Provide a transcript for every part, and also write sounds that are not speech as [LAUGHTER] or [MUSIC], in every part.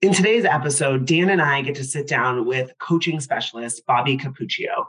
In today's episode, Dan and I get to sit down with coaching specialist Bobby Cappuccio.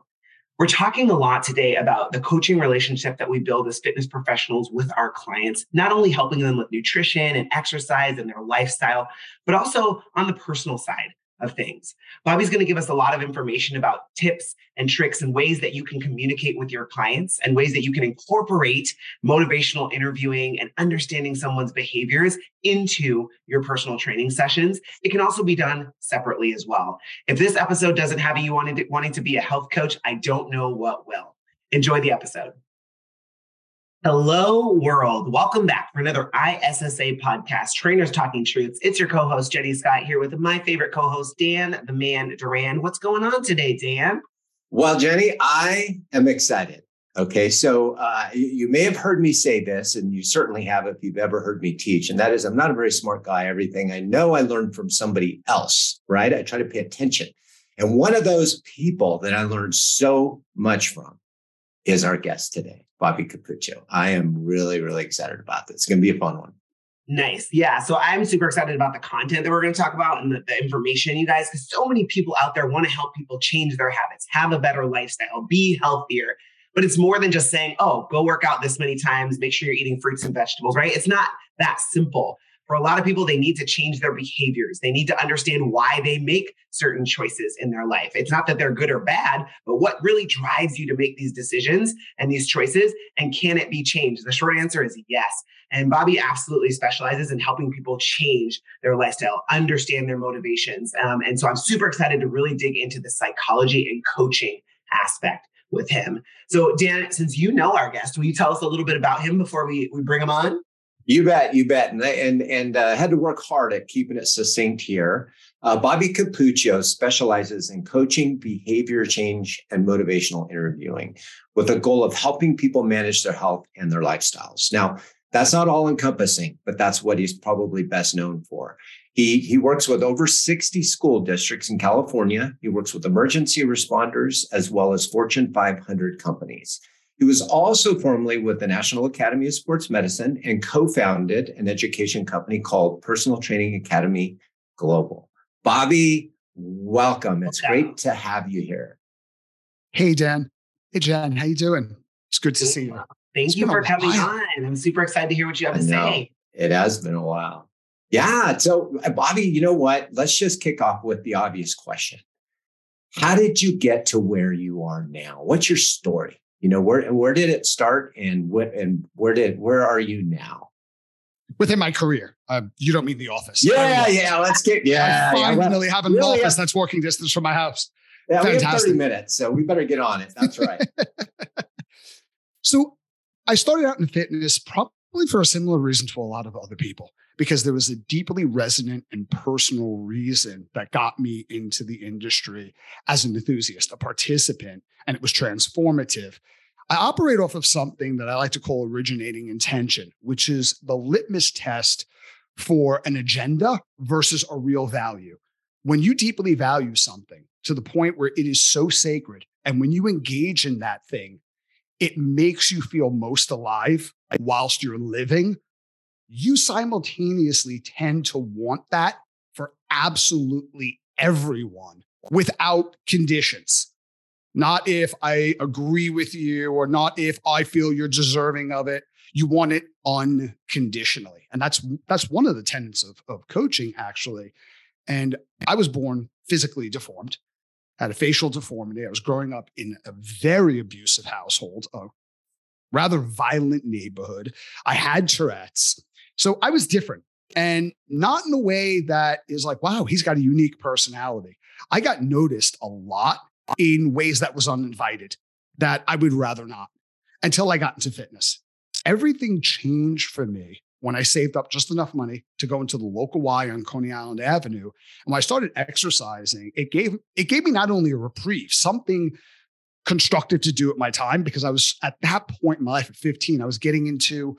We're talking a lot today about the coaching relationship that we build as fitness professionals with our clients, not only helping them with nutrition and exercise and their lifestyle, but also on the personal side of things. Bobby's going to give us a lot of information about tips and tricks and ways that you can communicate with your clients and ways that you can incorporate motivational interviewing and understanding someone's behaviors into your personal training sessions. It can also be done separately as well. If this episode doesn't have you wanting to, wanting to be a health coach, I don't know what will. Enjoy the episode. Hello, world. Welcome back for another ISSA podcast, Trainers Talking Truths. It's your co host, Jenny Scott, here with my favorite co host, Dan the Man Duran. What's going on today, Dan? Well, Jenny, I am excited. Okay. So uh, you may have heard me say this, and you certainly have if you've ever heard me teach. And that is, I'm not a very smart guy. Everything I know, I learned from somebody else, right? I try to pay attention. And one of those people that I learned so much from is our guest today. Bobby Cappuccio. I am really, really excited about this. It's going to be a fun one. Nice. Yeah. So I'm super excited about the content that we're going to talk about and the, the information, you guys, because so many people out there want to help people change their habits, have a better lifestyle, be healthier. But it's more than just saying, oh, go work out this many times, make sure you're eating fruits and vegetables, right? It's not that simple for a lot of people, they need to change their behaviors. They need to understand why they make certain choices in their life. It's not that they're good or bad, but what really drives you to make these decisions and these choices? And can it be changed? The short answer is yes. And Bobby absolutely specializes in helping people change their lifestyle, understand their motivations. Um, and so I'm super excited to really dig into the psychology and coaching aspect with him. So, Dan, since you know our guest, will you tell us a little bit about him before we, we bring him on? You bet, you bet, and and and uh, had to work hard at keeping it succinct here. Uh, Bobby Cappuccio specializes in coaching, behavior change, and motivational interviewing, with the goal of helping people manage their health and their lifestyles. Now, that's not all encompassing, but that's what he's probably best known for. He he works with over 60 school districts in California. He works with emergency responders as well as Fortune 500 companies. He was also formerly with the National Academy of Sports Medicine and co founded an education company called Personal Training Academy Global. Bobby, welcome. It's great to have you here. Hey, Dan. Hey, Jen. How you doing? It's good to see you. Thank you for coming on. I'm super excited to hear what you have to say. It has been a while. Yeah. So, uh, Bobby, you know what? Let's just kick off with the obvious question. How did you get to where you are now? What's your story? You know where where did it start and what and where did where are you now? Within my career. Uh, you don't mean the office. Yeah yeah let's get yeah i finally yeah, have an really office have, that's working distance from my house. Yeah Fantastic. we have 30 minutes so we better get on it that's right. [LAUGHS] So i started out in fitness probably for a similar reason to a lot of other people because there was a deeply resonant and personal reason that got me into the industry as an enthusiast, a participant, and it was transformative. I operate off of something that I like to call originating intention, which is the litmus test for an agenda versus a real value. When you deeply value something to the point where it is so sacred, and when you engage in that thing, it makes you feel most alive whilst you're living you simultaneously tend to want that for absolutely everyone without conditions. Not if I agree with you or not if I feel you're deserving of it. You want it unconditionally. And that's that's one of the tenets of, of coaching, actually. And I was born physically deformed, had a facial deformity. I was growing up in a very abusive household, a rather violent neighborhood. I had Tourette's. So I was different and not in a way that is like, wow, he's got a unique personality. I got noticed a lot in ways that was uninvited that I would rather not until I got into fitness. Everything changed for me when I saved up just enough money to go into the local Y on Coney Island Avenue. And when I started exercising, it gave it gave me not only a reprieve, something constructive to do at my time, because I was at that point in my life at 15, I was getting into,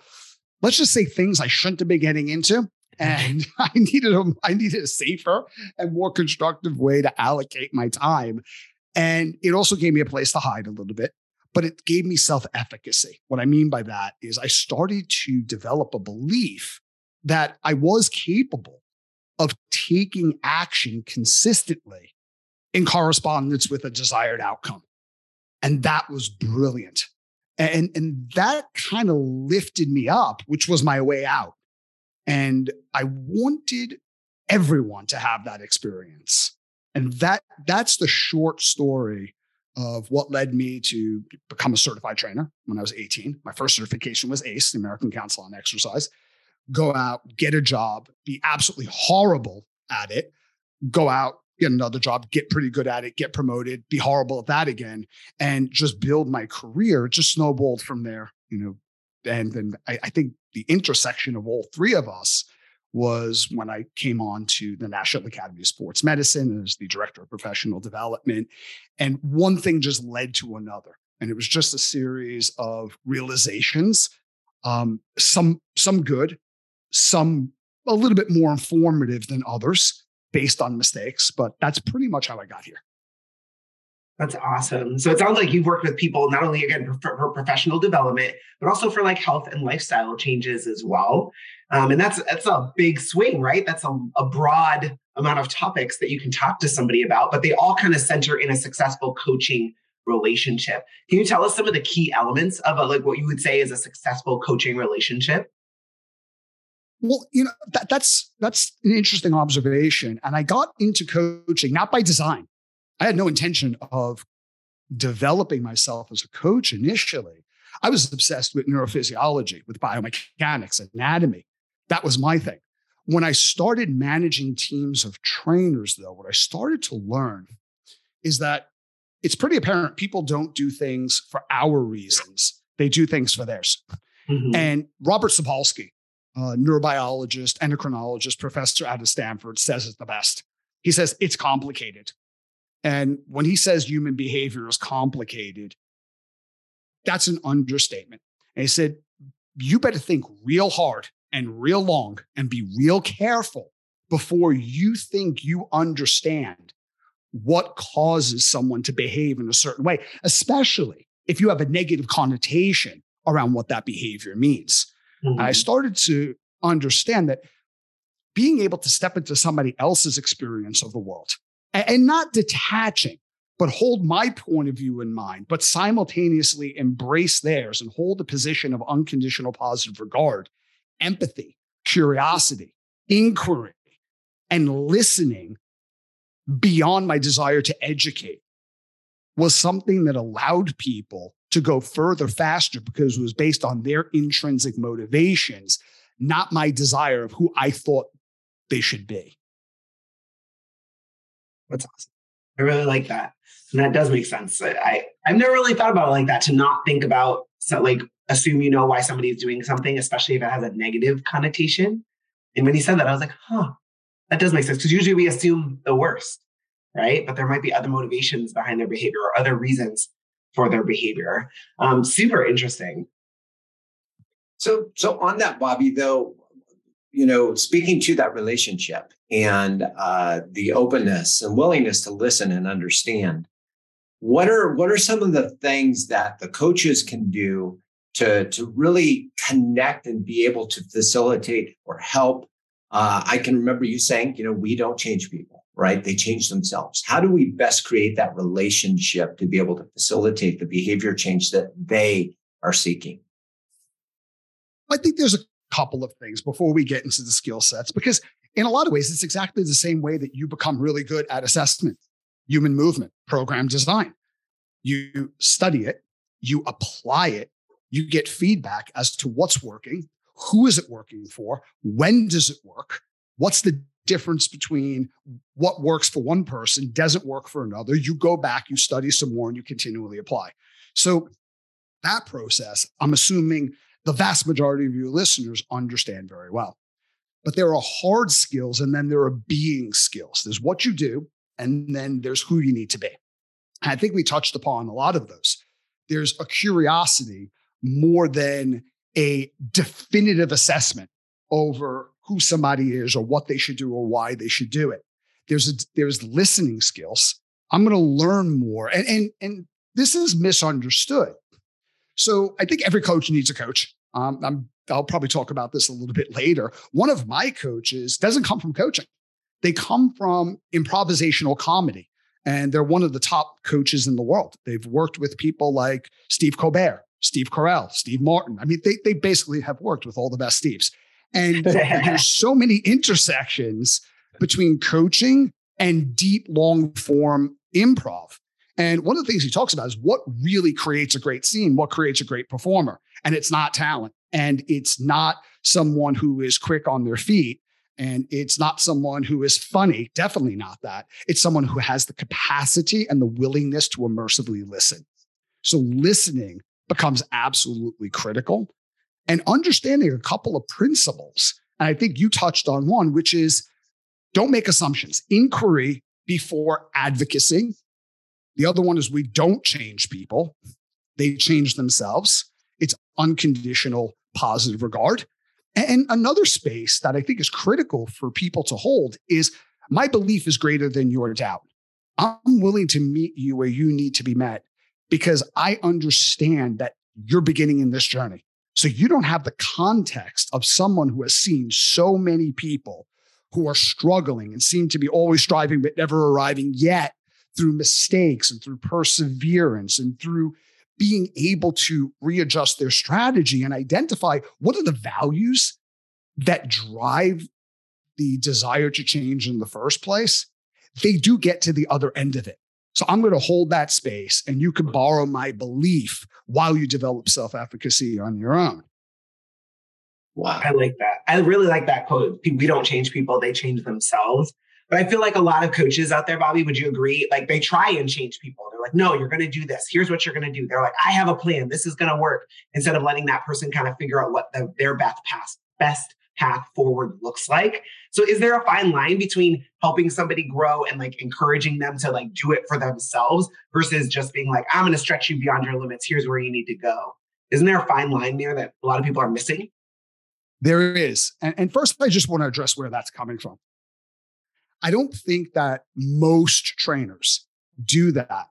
let's just say things I shouldn't have been getting into. Mm-hmm. And [LAUGHS] I needed a I needed a safer and more constructive way to allocate my time. And it also gave me a place to hide a little bit but it gave me self efficacy. What I mean by that is I started to develop a belief that I was capable of taking action consistently in correspondence with a desired outcome. And that was brilliant. And, and that kind of lifted me up, which was my way out. And I wanted everyone to have that experience. And that that's the short story of what led me to become a certified trainer when I was 18. My first certification was ACE, the American Council on Exercise. Go out, get a job, be absolutely horrible at it, go out, get another job, get pretty good at it, get promoted, be horrible at that again, and just build my career. It just snowballed from there, you know. And then I, I think the intersection of all three of us was when I came on to the National Academy of Sports Medicine as the director of professional development. And one thing just led to another. And it was just a series of realizations, um, some, some good, some a little bit more informative than others based on mistakes. But that's pretty much how I got here. That's awesome. So it sounds like you've worked with people not only again for, for, professional development, but also for like health and lifestyle changes as well. Um, and that's that's a big swing, right? That's a, a broad amount of topics that you can talk to somebody about, but they all kind of center in a successful coaching relationship. Can you tell us some of the key elements of a, like what you would say is a successful coaching relationship? Well, you know that, that's that's an interesting observation, and I got into coaching not by design. I had no intention of developing myself as a coach initially. I was obsessed with neurophysiology, with biomechanics, anatomy. That was my thing. When I started managing teams of trainers, though, what I started to learn is that it's pretty apparent people don't do things for our reasons, they do things for theirs. Mm-hmm. And Robert Sapolsky, a neurobiologist, endocrinologist, professor out of Stanford, says it the best. He says it's complicated. And when he says human behavior is complicated, that's an understatement. And he said, you better think real hard and real long and be real careful before you think you understand what causes someone to behave in a certain way, especially if you have a negative connotation around what that behavior means. Mm-hmm. I started to understand that being able to step into somebody else's experience of the world and not detaching, but hold my point of view in mind, but simultaneously embrace theirs and hold a position of unconditional positive regard, empathy, curiosity, inquiry, and listening beyond my desire to educate was something that allowed people to go further faster because it was based on their intrinsic motivations, not my desire of who I thought they should be. That's awesome. I really like that. And that does make sense. I, I have never really thought about it like that to not think about so like assume you know why somebody is doing something, especially if it has a negative connotation. And when he said that, I was like, huh, that does make sense. Because usually we assume the worst, right? But there might be other motivations behind their behavior or other reasons for their behavior. Um, super interesting. So, so on that, Bobby, though, you know, speaking to that relationship and uh, the openness and willingness to listen and understand, what are what are some of the things that the coaches can do to to really connect and be able to facilitate or help? Uh, I can remember you saying, you know, we don't change people, right? They change themselves. How do we best create that relationship to be able to facilitate the behavior change that they are seeking? I think there's a couple of things before we get into the skill sets, because in a lot of ways, it's exactly the same way that you become really good at assessment, human movement, program design. You study it, you apply it, you get feedback as to what's working, who is it working for, when does it work, what's the difference between what works for one person doesn't work for another. You go back, you study some more, and you continually apply. So that process, I'm assuming the vast majority of your listeners understand very well. But there are hard skills and then there are being skills. There's what you do, and then there's who you need to be. And I think we touched upon a lot of those. There's a curiosity more than a definitive assessment over who somebody is or what they should do or why they should do it. There's a, there's listening skills. I'm going to learn more, and and and this is misunderstood. So I think every coach needs a coach. Um, I'm, I'll probably talk about this a little bit later. One of my coaches doesn't come from coaching; they come from improvisational comedy, and they're one of the top coaches in the world. They've worked with people like Steve Colbert, Steve Carell, Steve Martin. I mean, they they basically have worked with all the best Steves. And [LAUGHS] there's so many intersections between coaching and deep, long form improv. And one of the things he talks about is what really creates a great scene, what creates a great performer. And it's not talent. And it's not someone who is quick on their feet. And it's not someone who is funny, definitely not that. It's someone who has the capacity and the willingness to immersively listen. So listening becomes absolutely critical and understanding a couple of principles. And I think you touched on one, which is don't make assumptions, inquiry before advocacy. The other one is we don't change people, they change themselves. It's unconditional positive regard. And another space that I think is critical for people to hold is my belief is greater than your doubt. I'm willing to meet you where you need to be met because I understand that you're beginning in this journey. So you don't have the context of someone who has seen so many people who are struggling and seem to be always striving but never arriving yet through mistakes and through perseverance and through being able to readjust their strategy and identify what are the values that drive the desire to change in the first place, they do get to the other end of it. So I'm going to hold that space and you can mm. borrow my belief while you develop self efficacy on your own. Wow. I like that. I really like that quote. We don't change people, they change themselves. But I feel like a lot of coaches out there, Bobby, would you agree? Like they try and change people. They're like, no, you're going to do this. Here's what you're going to do. They're like, I have a plan. This is going to work. Instead of letting that person kind of figure out what the, their best path, best path forward looks like. So is there a fine line between helping somebody grow and like encouraging them to like do it for themselves versus just being like, I'm going to stretch you beyond your limits. Here's where you need to go. Isn't there a fine line there that a lot of people are missing? There is. And, and first, I just want to address where that's coming from. I don't think that most trainers do that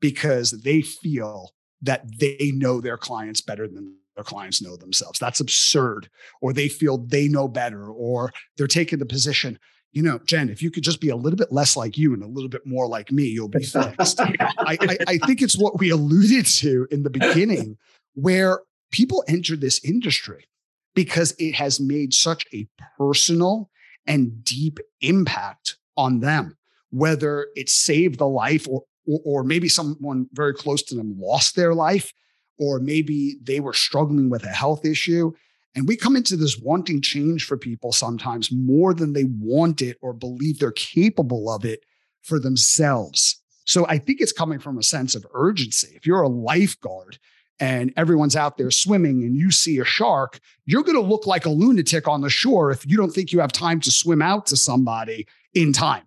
because they feel that they know their clients better than their clients know themselves. That's absurd. Or they feel they know better, or they're taking the position, you know, Jen, if you could just be a little bit less like you and a little bit more like me, you'll be fixed. [LAUGHS] I, I, I think it's what we alluded to in the beginning, where people enter this industry because it has made such a personal and deep impact on them, whether it saved the life or, or, or maybe someone very close to them lost their life or maybe they were struggling with a health issue. And we come into this wanting change for people sometimes more than they want it or believe they're capable of it for themselves. So I think it's coming from a sense of urgency. If you're a lifeguard and everyone's out there swimming and you see a shark, you're going to look like a lunatic on the shore if you don't think you have time to swim out to somebody in time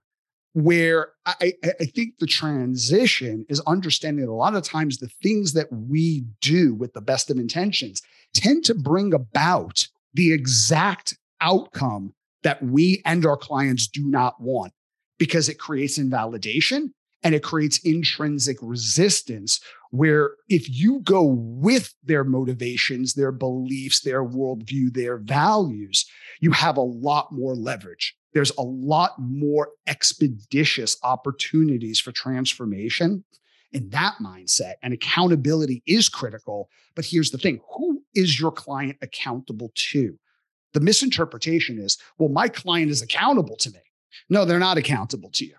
where I, I, think the transition is understanding that a lot of times the things that we do with the best of intentions tend to bring about the exact outcome that we and our clients do not want because it creates invalidation and it creates intrinsic resistance where if you go with their motivations, their beliefs, their worldview, their values, you have a lot more leverage there's a lot more expeditious opportunities for transformation in that mindset. And accountability is critical. But here's the thing who is your client accountable to? The misinterpretation is, well, my client is accountable to me. No, they're not accountable to you.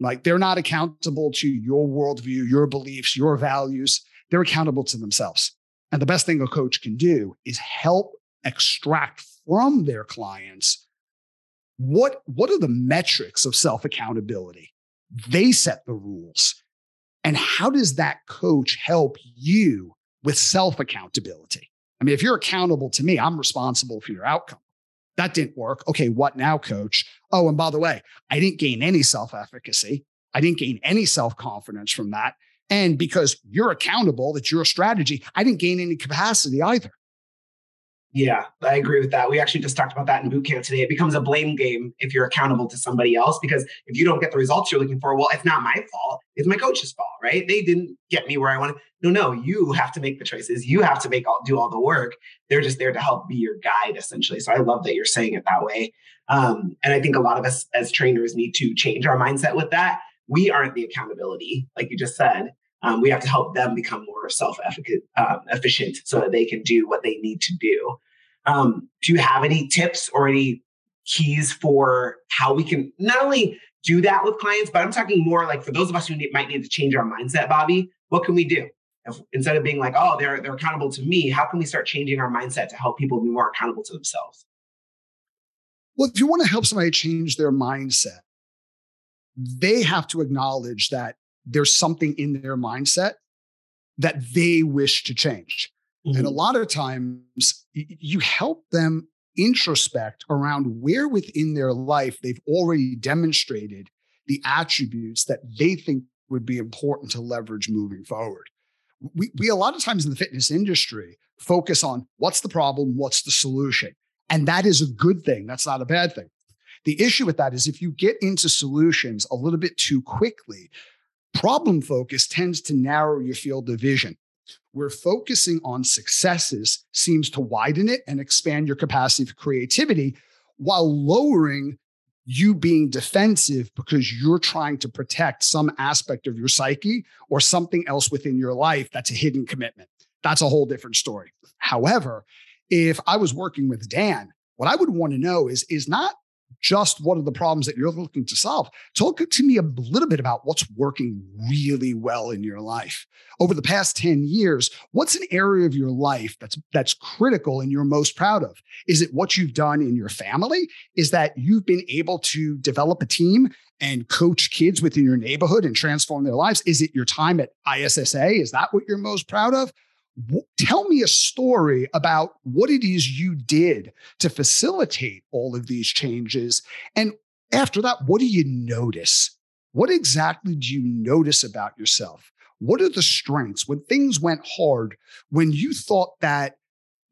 Like they're not accountable to your worldview, your beliefs, your values. They're accountable to themselves. And the best thing a coach can do is help extract from their clients what what are the metrics of self accountability they set the rules and how does that coach help you with self accountability I mean, if you're accountable to me, I'm responsible for your outcome. That didn't work. Okay, what now, coach? Oh, and by the way, I didn't gain any self efficacy. I didn't gain any self confidence from that. And because you're accountable, that's your strategy, I didn't gain any capacity either. Yeah, I agree with that. We actually just talked about that in boot camp today. It becomes a blame game if you're accountable to somebody else because if you don't get the results you're looking for, well, it's not my fault. It's my coach's fault, right? They didn't get me where I wanted. No, no, you have to make the choices. You have to make all do all the work. They're just there to help be your guide, essentially. So I love that you're saying it that way. Um, and I think a lot of us as trainers need to change our mindset with that. We aren't the accountability, like you just said. Um, we have to help them become more self-efficient um, efficient so that they can do what they need to do. Um, do you have any tips or any keys for how we can not only do that with clients, but I'm talking more like for those of us who need, might need to change our mindset, Bobby, what can we do? If, instead of being like, oh, they're, they're accountable to me, how can we start changing our mindset to help people be more accountable to themselves? Well, if you want to help somebody change their mindset, they have to acknowledge that there's something in their mindset that they wish to change. Mm-hmm. And a mm-hmm. lot of times you help them introspect around where within their life they've already demonstrated the attributes that they think would be important to leverage moving forward. We, we a lot of times in the fitness industry focus on what's the problem, what's the solution. And that is a good thing. That's not a bad thing. The issue with that is if you get into solutions a little bit too quickly, problem focus tends to narrow your field of vision where focusing on successes seems to widen it and expand your capacity for creativity while lowering you being defensive because you're trying to protect some aspect of your psyche or something else within your life that's a hidden commitment. That's a whole different story. However, if I was working with Dan, what I would want to know is, is not just what are the problems that you're looking to solve. Talk to me a little bit about what's working really well in your life. Over the past 10 years, what's an area of your life that's that's critical and you're most proud of? Is it what you've done in your family? Is that you've been able to develop a team and coach kids within your neighborhood and transform their lives? Is it your time at ISSA? Is that what you're most proud of? Tell me a story about what it is you did to facilitate all of these changes. And after that, what do you notice? What exactly do you notice about yourself? What are the strengths when things went hard, when you thought that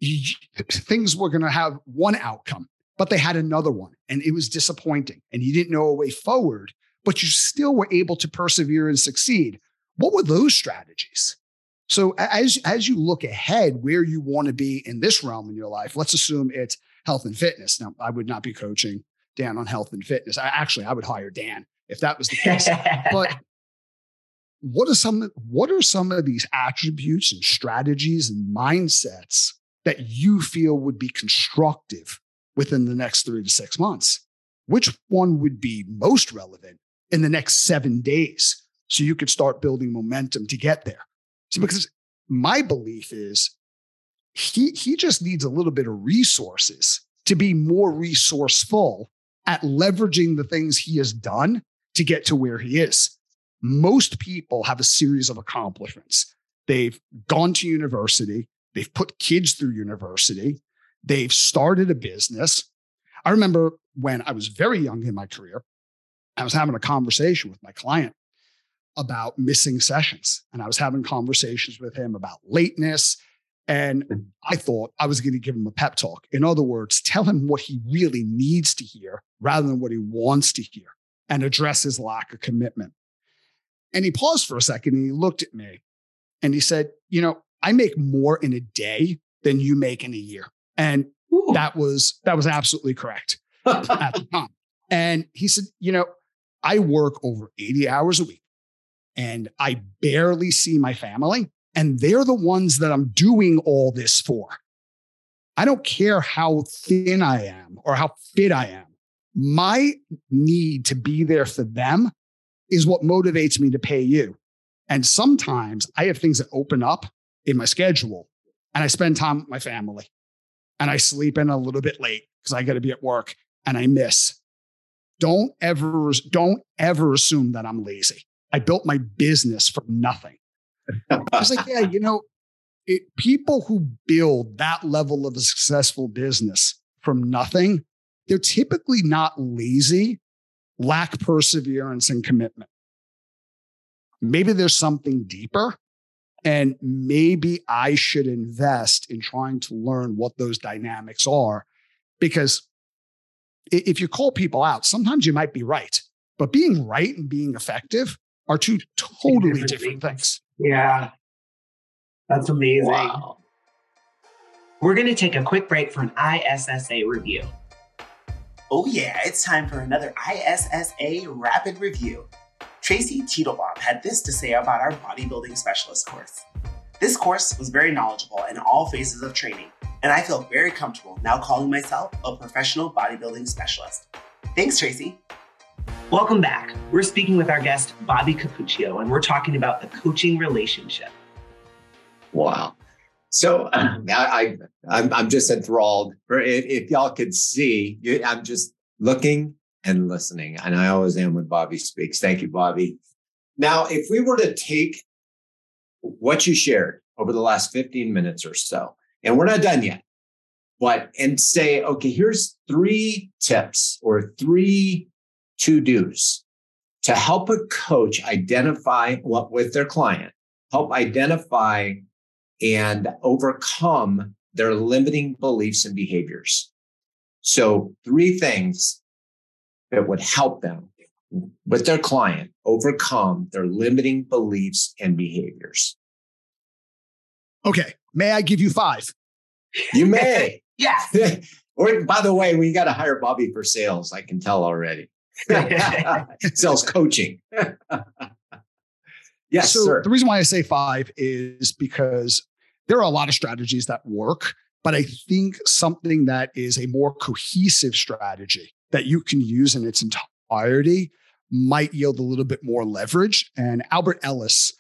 you, [LAUGHS] things were going to have one outcome, but they had another one and it was disappointing and you didn't know a way forward, but you still were able to persevere and succeed? What were those strategies? So as as you look ahead where you want to be in this realm in your life, let's assume it's health and fitness. Now, I would not be coaching Dan on health and fitness. I actually I would hire Dan if that was the case. but [LAUGHS] what are some what are some of these attributes and strategies and mindsets that you feel would be constructive within the next 3 to 6 months? Which one would be most relevant in the next 7 days so you could start building momentum to get there? Because my belief is he he just needs a little bit of resources to be more resourceful at leveraging the things he has done to get to where he is. Most people have a series of accomplishments. They've gone to university, they've put kids through university, they've started a business. I remember when I was very young in my career, I was having a conversation with my client about missing sessions. And I was having conversations with him about lateness. And mm. I thought I was going to give him a pep talk. In other words, tell him what he really needs to hear rather than what he wants to hear and address his lack of commitment. And he paused for a second and he looked at me and he said, You know, I make more in a day than you make in a year. And Ooh. that was that was absolutely correct at the [LAUGHS] time. And he said, you know, I work over 80 hours a week and I barely see my family. And they're the ones that I'm doing all this for. I don't care how thin I am or how fit I am. My need to be there for them is what motivates me to pay you. And sometimes I have things that open up in my schedule and I spend time with my family and I sleep in a little bit late because I got to be at work and I miss. Don't ever, don't ever assume that I'm lazy. I built my business from nothing. I was like, yeah, you know, it, people who build that level of a successful business from nothing, they're typically not lazy, lack perseverance and commitment. Maybe there's something deeper. And maybe I should invest in trying to learn what those dynamics are. Because if you call people out, sometimes you might be right, but being right and being effective are two totally different, different things. Yeah. That's amazing. Wow. We're going to take a quick break for an ISSA review. Oh, yeah, it's time for another ISSA rapid review. Tracy Titelbaum had this to say about our bodybuilding specialist course. This course was very knowledgeable in all phases of training, and I feel very comfortable now calling myself a professional bodybuilding specialist. Thanks, Tracy. Welcome back. We're speaking with our guest, Bobby Cappuccio, and we're talking about the coaching relationship. Wow. So [CLEARS THROAT] uh, I, I am I'm just enthralled. If, if y'all could see, I'm just looking and listening, and I always am when Bobby speaks. Thank you, Bobby. Now, if we were to take what you shared over the last 15 minutes or so, and we're not done yet, but and say, okay, here's three tips or three to dos to help a coach identify what with their client, help identify and overcome their limiting beliefs and behaviors. So, three things that would help them with their client overcome their limiting beliefs and behaviors. Okay. May I give you five? You may. [LAUGHS] yeah. [LAUGHS] or by the way, we got to hire Bobby for sales. I can tell already. [LAUGHS] sales coaching. [LAUGHS] yes. So sir. the reason why I say five is because there are a lot of strategies that work, but I think something that is a more cohesive strategy that you can use in its entirety might yield a little bit more leverage. And Albert Ellis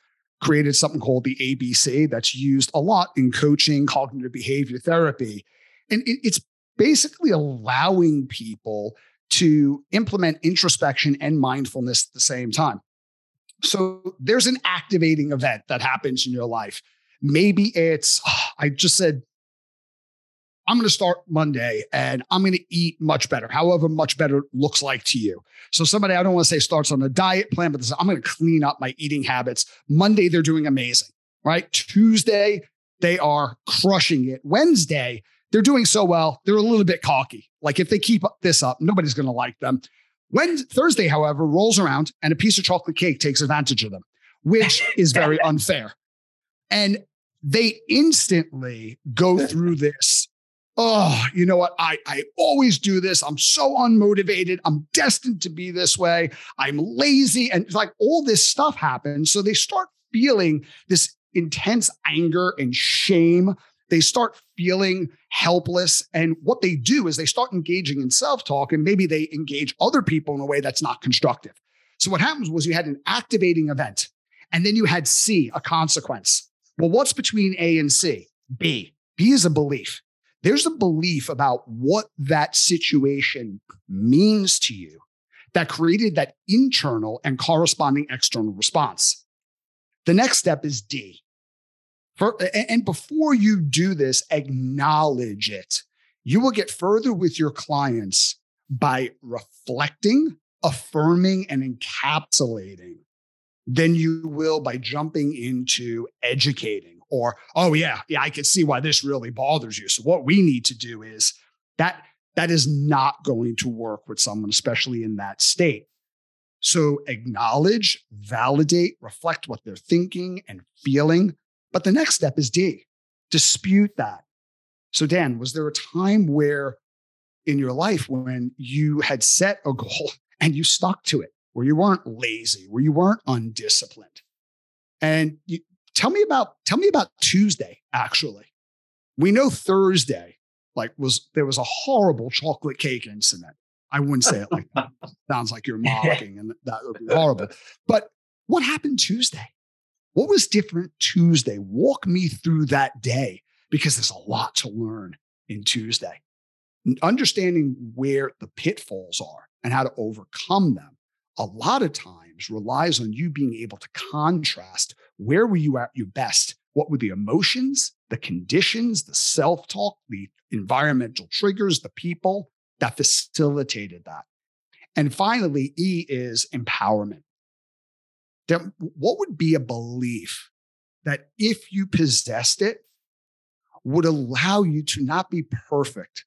created something called the ABC that's used a lot in coaching, cognitive behavior therapy. And it's basically allowing people to implement introspection and mindfulness at the same time. So there's an activating event that happens in your life. Maybe it's, [SIGHS] I just said, I'm going to start Monday and I'm going to eat much better, however much better looks like to you. So somebody, I don't want to say starts on a diet plan, but I'm going to clean up my eating habits. Monday, they're doing amazing, right? Tuesday, they are crushing it. Wednesday, they're doing so well, they're a little bit cocky. Like if they keep this up, nobody's going to like them. When Thursday, however, rolls around and a piece of chocolate cake takes advantage of them, which [LAUGHS] is very unfair. And they instantly go [LAUGHS] through this oh, you know what? I, I always do this. I'm so unmotivated. I'm destined to be this way. I'm lazy. And it's like all this stuff happens. So they start feeling this intense anger and shame. They start feeling helpless. And what they do is they start engaging in self talk and maybe they engage other people in a way that's not constructive. So what happens was you had an activating event and then you had C, a consequence. Well, what's between A and C? B. B is a belief there's a belief about what that situation means to you that created that internal and corresponding external response. The next step is D. For, and before you do this, acknowledge it. You will get further with your clients by reflecting, affirming, and encapsulating than you will by jumping into educating or oh yeah yeah i can see why this really bothers you so what we need to do is that that is not going to work with someone especially in that state so acknowledge validate reflect what they're thinking and feeling but the next step is d dispute that so dan was there a time where in your life when you had set a goal [LAUGHS] and you stuck to it where you weren't lazy where you weren't undisciplined and you, Tell me about tell me about Tuesday. Actually, we know Thursday like was there was a horrible chocolate cake incident. I wouldn't say it like that. [LAUGHS] Sounds like you're mocking, and that would be horrible. But what happened Tuesday? What was different Tuesday? Walk me through that day because there's a lot to learn in Tuesday. Understanding where the pitfalls are and how to overcome them a lot of times relies on you being able to contrast where were you at your best? What were the emotions the conditions, the self talk, the environmental triggers, the people that facilitated that. And finally, E is empowerment. What would be a belief that if you possessed it, would allow you to not be perfect,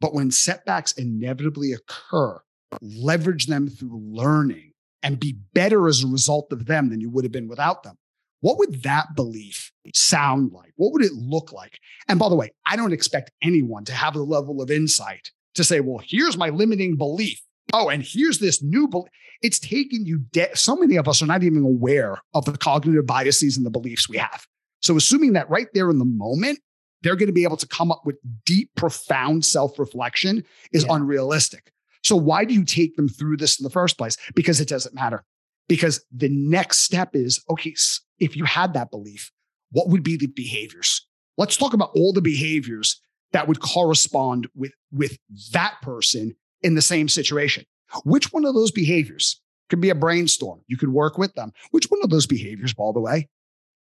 but when setbacks inevitably occur, leverage them through learning and be better as a result of them than you would have been without them? What would that belief sound like? What would it look like? And by the way, I don't expect anyone to have the level of insight to say, well, here's my limiting belief. Oh, and here's this new belief. It's taken you, de- so many of us are not even aware of the cognitive biases and the beliefs we have. So, assuming that right there in the moment, they're going to be able to come up with deep, profound self reflection is yeah. unrealistic. So, why do you take them through this in the first place? Because it doesn't matter. Because the next step is okay, if you had that belief, what would be the behaviors? Let's talk about all the behaviors that would correspond with, with that person in the same situation. Which one of those behaviors could be a brainstorm? You could work with them. Which one of those behaviors, by the way,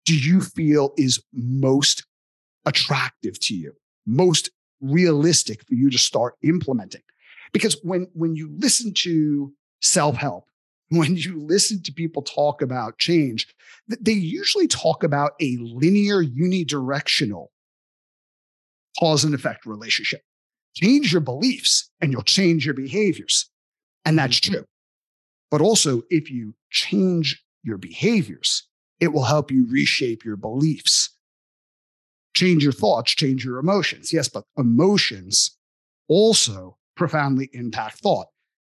do you feel is most attractive to you, most realistic for you to start implementing? Because when, when you listen to self help, [LAUGHS] when you listen to people talk about change, they usually talk about a linear, unidirectional cause and effect relationship. Change your beliefs and you'll change your behaviors. And that's mm-hmm. true. But also, if you change your behaviors, it will help you reshape your beliefs. Change your thoughts, change your emotions. Yes, but emotions also profoundly impact thought.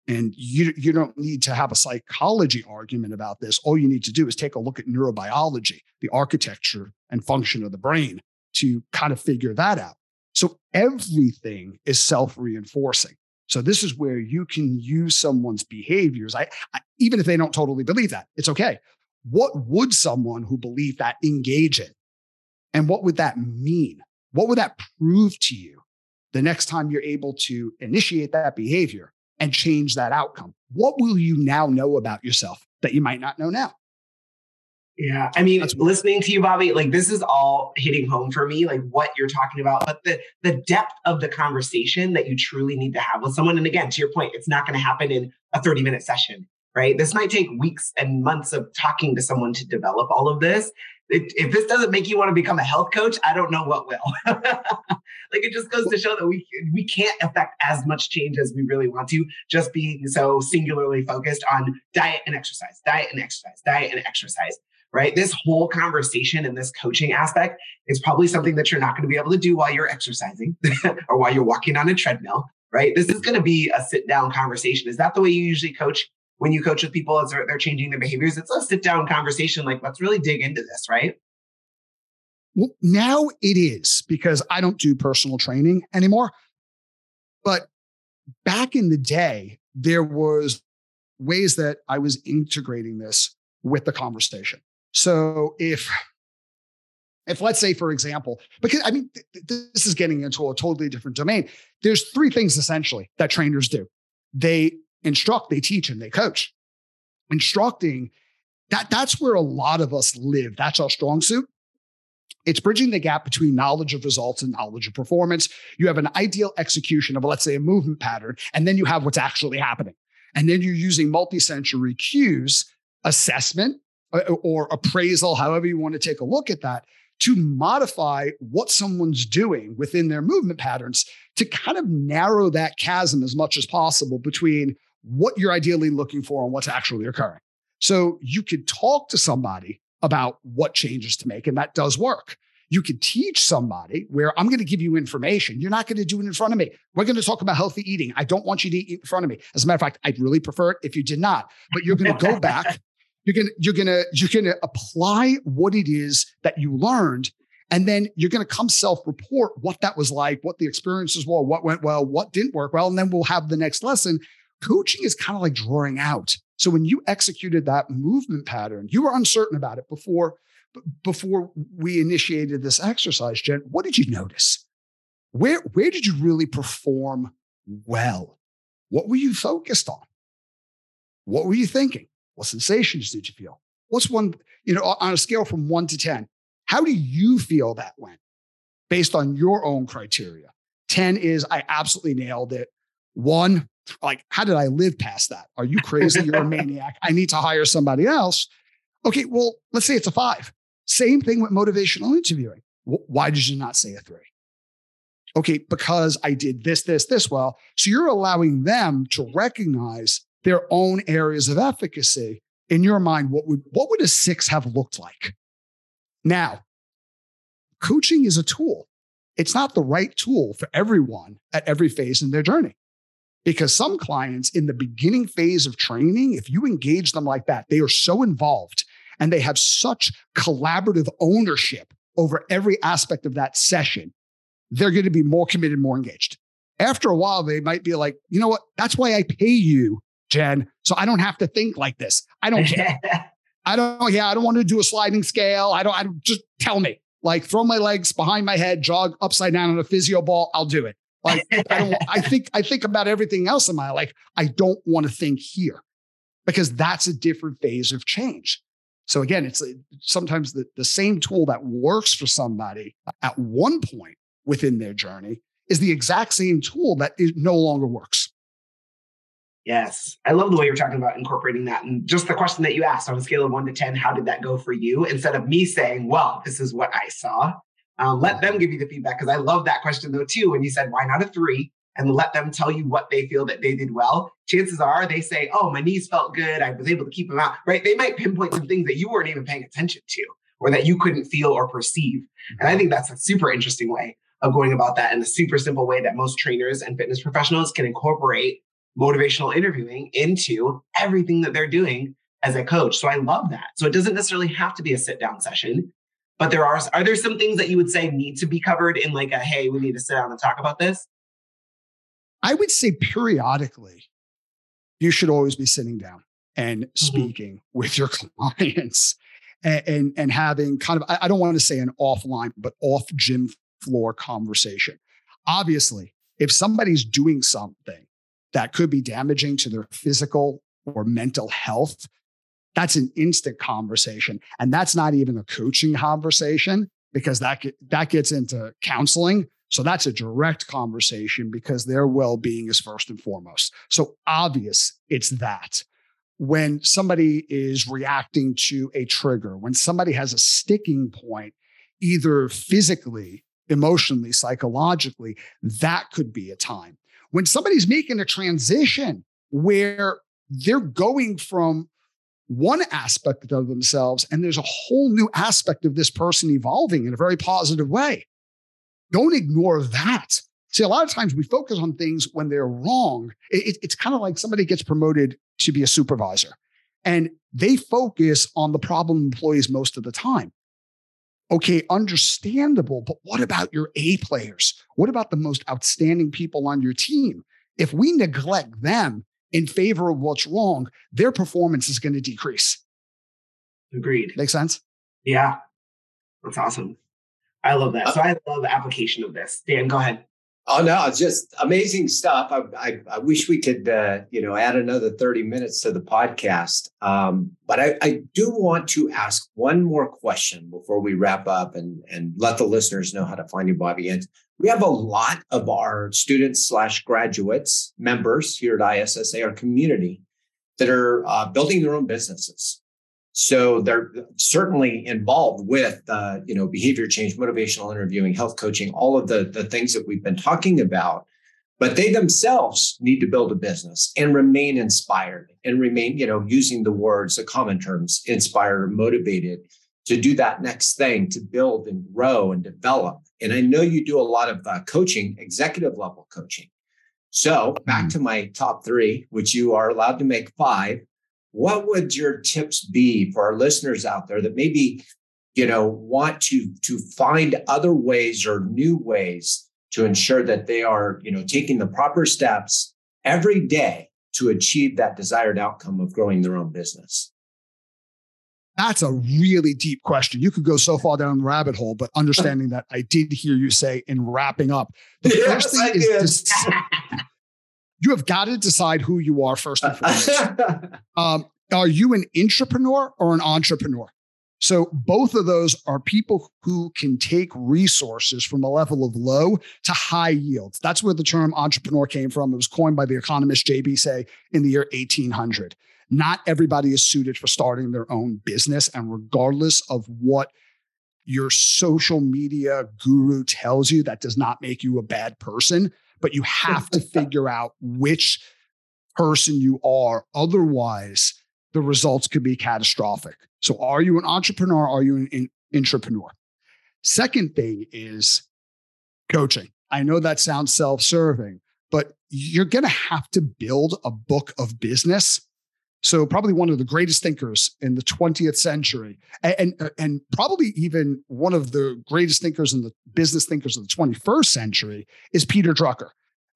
And you, you don't need to have a psychology argument about this. All you need to do is take a look at neurobiology, the architecture and function of the brain to kind of figure that out. So everything is self reinforcing. So this is where you can use someone's behaviors. I, I, even if they don't totally believe that, it's okay. What would someone who believed that engage in? And what would that mean? What would that prove to you the next time you're able to initiate that behavior and change that outcome? What will you now know about yourself that you might not know now? Yeah. I mean, That's listening to you, Bobby, like this is all hitting home for me, like what you're talking about, but the the depth of the conversation that you truly need to have with someone. And again, to your point, it's not going to happen in a 30 minute session, right? This might take weeks and months of talking to someone to develop all of this. It, if this doesn't make you want to become a health coach, I don't know what will. [LAUGHS] like it just goes to show that we we can't affect as much change as we really want to, just being so singularly focused on diet and exercise, diet and exercise, diet and exercise right? This whole conversation and this coaching aspect is probably something that you're not going to be able to do while you're exercising [LAUGHS] or while you're walking on a treadmill, right? This is going to be a sit down conversation. Is that the way you usually coach when you coach with people as they're, changing their behaviors? It's a sit down conversation. Like, let's really dig into this, right? Well, now it is because I don't do personal training anymore. But back in the day, there was ways that I was integrating this with the conversation. So if if let's say for example because i mean th- this is getting into a totally different domain. There's three things essentially that trainers do. They instruct they teach and they coach. Instructing that that's where a lot of us live. That's our strong suit. It's bridging the gap between knowledge of results and knowledge of performance. You have an ideal execution of let's say a movement pattern and then you have what's actually happening. And then you're using multi-sensory cues assessment Uh, or appraisal, however you want to take a look at that, to modify what someone's doing within their movement patterns to kind of narrow that chasm as much as possible between what you're ideally looking for and what's actually occurring. So you could talk to somebody about what changes to make, and that does work. You could teach somebody where I'm going to give you information. You're not going to do it in front of me. We're going to talk about healthy eating. I don't want you to eat in front of me. As a matter of fact, I'd really prefer it if you did not. But you're going to go [LAUGHS] back you're gonna you're gonna you're gonna apply what it is that you learned, and then you're gonna come self-report what that was like, what the experiences were, what went well, what didn't work well, and then we'll have the next lesson. Coaching is kind of like drawing out. So when you executed that movement pattern, you were uncertain about it before before we initiated this exercise, Jen. What did you notice? Where where did you really perform well? What were you focused on? What were you thinking? What sensations did you feel? What's one, you know, on a scale from one to 10, how do you feel that went? based on your own criteria. 10 is I absolutely nailed it. One, like, how did I live past that? Are you crazy? You're a [LAUGHS] maniac. I need to hire somebody else. Okay, well, let's say it's a five. Same thing with motivational interviewing. Why did you not say a three? Okay, because I did this, this, this well. So you're allowing them to recognize their own areas of efficacy. In your mind, what would what would a six have looked like? Now, coaching is a tool. It's not the right tool for everyone at every phase in their journey. Because some clients in the beginning phase of training, if you engage them like that, they are so involved and they have such collaborative ownership over every aspect of that session, they're going to be more committed, more engaged. After a while, they might be like, you know what? That's why I pay you, Jen. So I don't have to think like this. I don't care. [LAUGHS] I don't, oh, yeah, I don't want to do a sliding scale. I don't, I don't just tell me. Like throw my legs behind my head, jog upside down on a physio ball. I'll do it. Like I don't, I [LAUGHS] think, I think about everything else in my life. I don't want to think here because that's a different phase of change. So again, it's uh, sometimes the, the same tool that works for somebody at one point within their journey is the exact same tool that no longer works. Yes. I love the way you're talking about incorporating that. And just the question that you asked on a scale of one to 10, how did that go for you? Instead of me saying, well, this is what I saw, um, let them give you the feedback. Because I love that question though, too. When you said, why not a three? And let them tell you what they feel that they did well. Chances are they say, oh, my knees felt good. I was able to keep them out, right? They might pinpoint some things that you weren't even paying attention to or that you couldn't feel or perceive. And I think that's a super interesting way of going about that and a super simple way that most trainers and fitness professionals can incorporate motivational interviewing into everything that they're doing as a coach. So I love that. So it doesn't necessarily have to be a sit down session, but there are are there some things that you would say need to be covered in like a hey, we need to sit down and talk about this? I would say periodically you should always be sitting down and mm-hmm. speaking mm-hmm. with your [LAUGHS] clients and, and, and having kind of I don't want to say an offline but off gym floor conversation. Obviously, if somebody's doing something that could be damaging to their physical or mental health, that's an instant conversation. And that's not even a coaching conversation because that, that gets into counseling. So that's a direct conversation because their well being is first and foremost. So obvious it's that. When somebody is reacting to a trigger, when somebody has a sticking point, either physically, emotionally, psychologically, that could be a time when somebody's making a transition where they're going from one aspect of themselves and there's a whole new aspect of this person evolving in a very positive way. Don't ignore that. See, a lot of times we focus on things when they're wrong. It, it's kind of like somebody gets promoted to be a supervisor and they focus on the problem employees most of the time. Okay, understandable, but what about your A players? What about the most outstanding people on your team? If we neglect them in favor of what's wrong, their performance is going to decrease. Agreed. Make sense? Yeah. That's awesome. I love that. Uh so I love the application of this. Dan, go ahead. Oh no, it's just amazing stuff. I, I, I wish we could, uh, you know, add another thirty minutes to the podcast. Um, but I, I, do want to ask one more question before we wrap up and and let the listeners know how to find you, Bobby. And we have a lot of our students slash graduates members here at ISSA, our community, that are uh, building their own businesses. So they're certainly involved with, uh, you know, behavior change, motivational interviewing, health coaching, all of the, the things that we've been talking about. But they themselves need to build a business and remain inspired and remain, you know, using the words, the common terms, inspired, motivated to do that next thing, to build and grow and develop. And I know you do a lot of uh, coaching, executive level coaching. So back mm-hmm. to my top three, which you are allowed to make five what would your tips be for our listeners out there that maybe you know want to to find other ways or new ways to ensure that they are you know taking the proper steps every day to achieve that desired outcome of growing their own business that's a really deep question. You could go so far down the rabbit hole, but [LAUGHS] understanding that I did hear you say in wrapping up, the yes, first thing I is [LAUGHS] you have got to decide who you are first and foremost. [LAUGHS] um, are you an intrapreneur or an entrepreneur? So both of those are people who can take resources from a level of low to high yields. That's where the term entrepreneur came from. It was coined by the economist J.B. Say in the year 1800. Not everybody is suited for starting their own business. And regardless of what your social media guru tells you, that does not make you a bad person, but you have to [LAUGHS] figure out which person you are. Otherwise, the results could be catastrophic. So, are you an entrepreneur? Are you an entrepreneur? Second thing is coaching. I know that sounds self serving, but you're going to have to build a book of business so probably one of the greatest thinkers in the 20th century, and, and, and probably even one of the greatest thinkers in the business thinkers of the 21st century is Peter Drucker.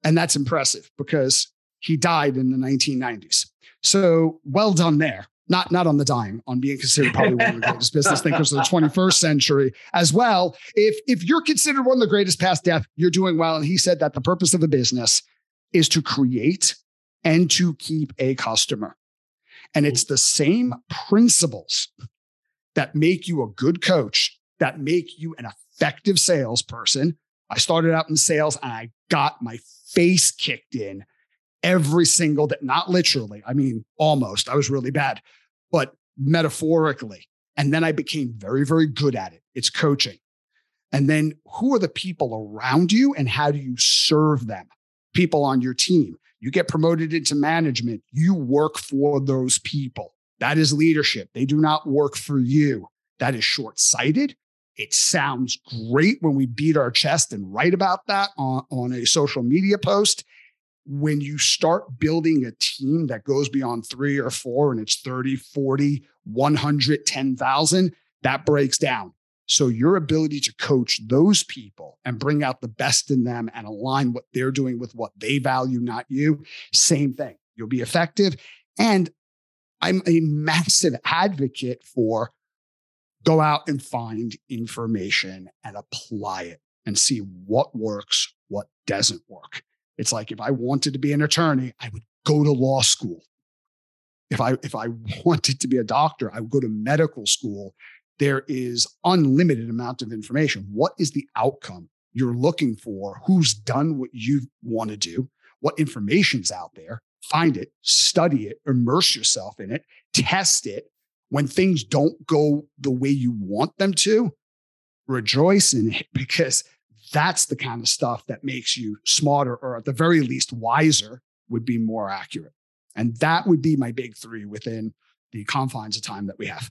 And that's impressive because he died in the 1990s. So well done there. Not, not on the dying, on being considered probably one of the greatest business thinkers of the 21st century as well. If if you're considered one of the greatest past death, you're doing well. And he said that the purpose of a business is to create and to keep a customer. And it's mm. the same principles that make you a good coach, that make you an effective salesperson. I started out in sales and I got my face kicked in every single day, not literally. I mean, almost. I was really bad, but metaphorically. And then I became very, very good at it. It's coaching. And then who are the people around you and how do you serve them? People on your team. You get promoted into management, you work for those people. That is leadership. They do not work for you. That is short sighted. It sounds great when we beat our chest and write about that on, on a social media post. When you start building a team that goes beyond three or four and it's 30, 40, 100, 10,000, that breaks down. So your ability to coach those people and bring out the best in them and align what they're doing with what they value, not you, same thing. You'll be effective. And I'm a massive advocate for go out and find information and apply it and see what works, what doesn't work. It's like if I wanted to be an attorney, I would go to law school. If I if I [LAUGHS] wanted to be a doctor, I would go to medical school there is unlimited amount of information. What is the outcome you're looking for? Who's done what you want to do? What information's out there? Find it, study it, immerse yourself in it, test it. When things don't go the way you want them to, rejoice in it [LAUGHS] because that's the kind of stuff that makes you smarter or at the very least wiser would be more accurate. And that would be my big three within the confines of time that we have.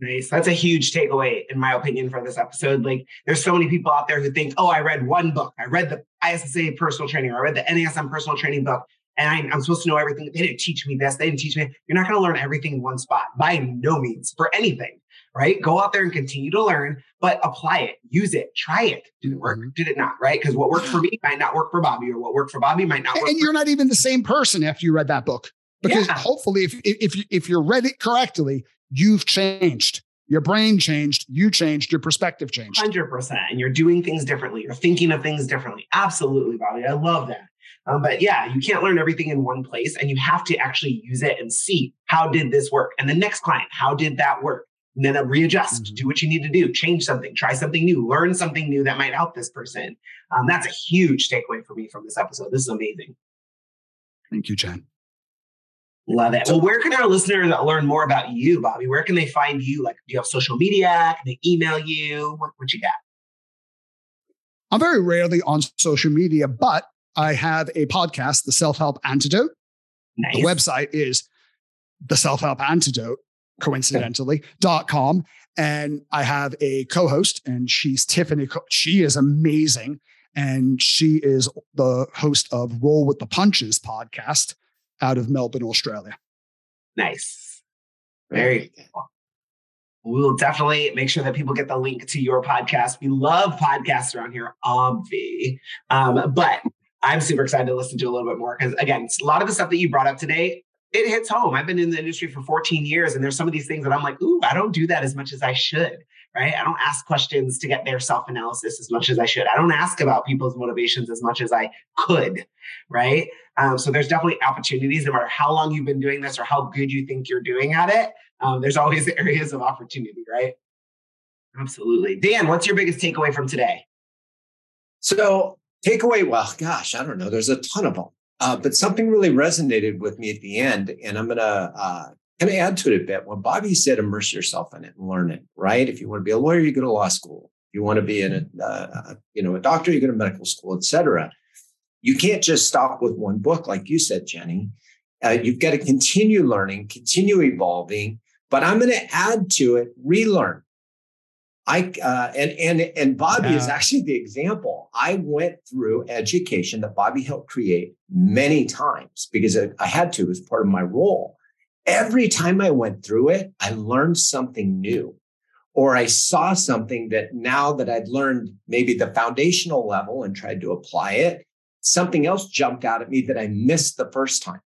Nice. That's a huge takeaway, in my opinion, for this episode. Like, there's so many people out there who think, oh, I read one book. I read the ISSA personal training, or I read the NASM personal training book, and I, am supposed to know everything. They didn't teach me this. They didn't teach me. You're not going to learn everything in one spot by no means for anything, right? Go out there and continue to learn, but apply it, use it, try it. Did it work? Mm-hmm. Did it not? Right? Because what worked for [GASPS] me might not work for Bobby, or what worked for Bobby might not work. And you're not even the same person after you read that book. Because yeah. hopefully, if if you, if you read it correctly, you've changed your brain changed, you changed, your perspective changed. 100%. And you're doing things differently. You're thinking of things differently. Absolutely, Bobby. I love that. Um, but yeah, you can't learn everything in one place and you have to actually use it and see how did this work? And the next client, how did that work? And then readjust, mm-hmm. do what you need to do, change something, try something new, learn something new that might help this person. Um, that's a huge takeaway for me from this episode. This is amazing. Thank you, Jen. Love it. Well, where can our listeners learn more about you, Bobby? Where can they find you? Like, do you have social media? Can they email you? What, what you got? I'm very rarely on social media, but I have a podcast, The Self Help Antidote. Nice. The website is The Self Help Antidote, coincidentally, dot com. And I have a co host, and she's Tiffany. She is amazing. And she is the host of Roll with the Punches podcast out of Melbourne, Australia. Nice. Very cool. We will definitely make sure that people get the link to your podcast. We love podcasts around here, obvi. Um, but I'm super excited to listen to a little bit more because, again, a lot of the stuff that you brought up today, it hits home. I've been in the industry for 14 years, and there's some of these things that I'm like, ooh, I don't do that as much as I should. Right? I don't ask questions to get their self analysis as much as I should. I don't ask about people's motivations as much as I could, right? Um, so there's definitely opportunities, no matter how long you've been doing this or how good you think you're doing at it. Um, there's always [LAUGHS] areas of opportunity, right? Absolutely. Dan, what's your biggest takeaway from today? So, takeaway, well, gosh, I don't know. There's a ton of them. Uh, but something really resonated with me at the end, and I'm going to uh, kind of add to it a bit. What Bobby said, immerse yourself in it and learn it, right? If you want to be a lawyer, you go to law school. If you want to be in a, uh, you know, a doctor, you go to medical school, et cetera. You can't just stop with one book, like you said, Jenny. Uh, you've got to continue learning, continue evolving. But I'm going to add to it, relearn. I uh, and and and Bobby yeah. is actually the example. I went through education that Bobby helped create many times because I, I had to as part of my role. Every time I went through it, I learned something new, or I saw something that now that I'd learned maybe the foundational level and tried to apply it, something else jumped out at me that I missed the first time.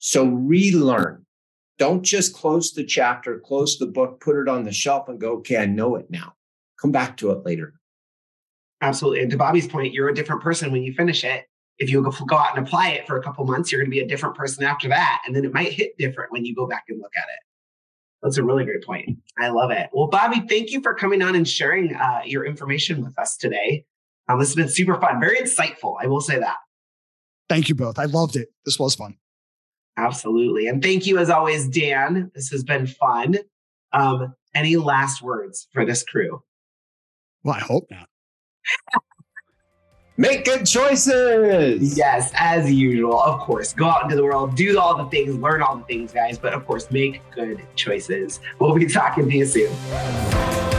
So relearn, don't just close the chapter, close the book, put it on the shelf and go, okay, I know it now. Come back to it later. Absolutely. And to Bobby's point, you're a different person when you finish it. If you go out and apply it for a couple months, you're going to be a different person after that. And then it might hit different when you go back and look at it. That's a really great point. I love it. Well, Bobby, thank you for coming on and sharing uh, your information with us today. Um, this has been super fun, very insightful. I will say that. Thank you both. I loved it. This was fun. Absolutely. And thank you as always, Dan. This has been fun. Um, any last words for this crew? Well, I hope not. Make good choices. Yes, as usual. Of course, go out into the world, do all the things, learn all the things, guys. But of course, make good choices. We'll be talking to you soon.